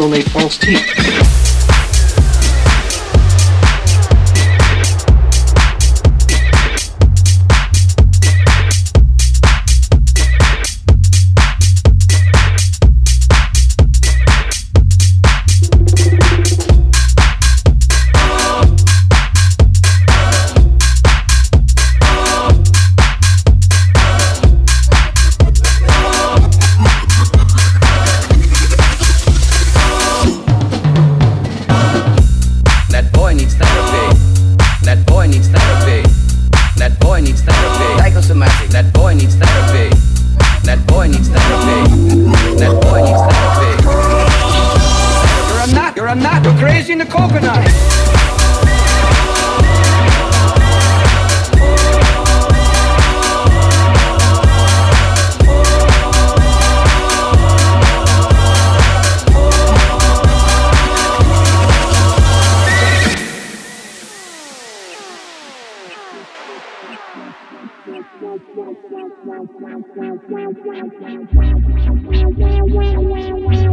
also made false teeth. In the coconut.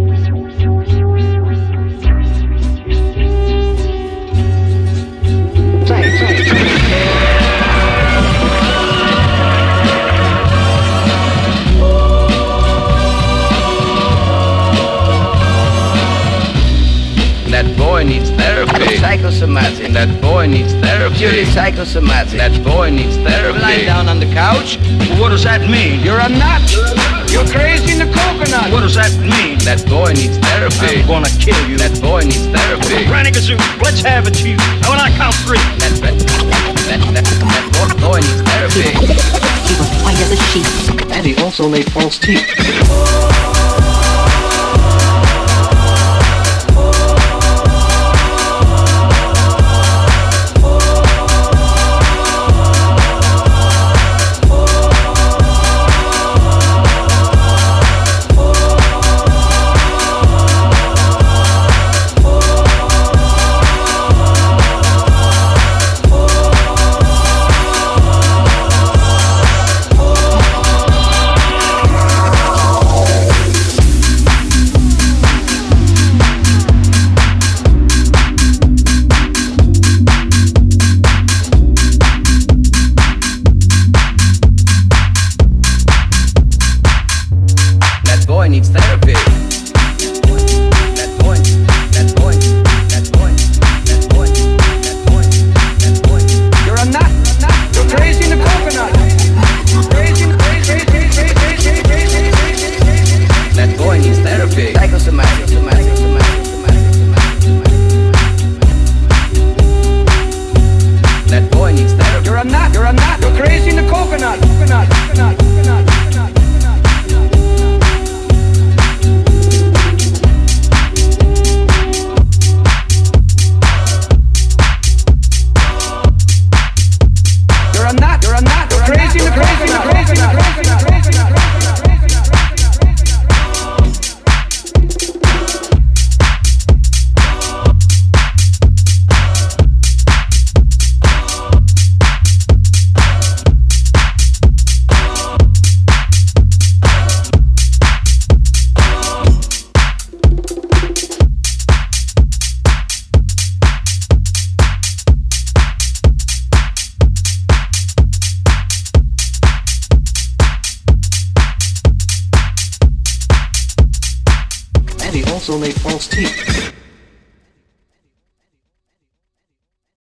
That Psychosomatic. That boy needs therapy. Purely psychosomatic. That boy needs therapy. Lying down on the couch. What does that mean? You're a nut. You're crazy in the coconut. What does that mean? That boy needs therapy. I'm gonna kill you. That boy needs therapy. Granny Kazoo, let's have it, Chief. And when I count three, That, that, that, that, that boy, boy needs therapy. He was white as a sheet. And he also made false teeth. Psychosomatic. That also made false teeth.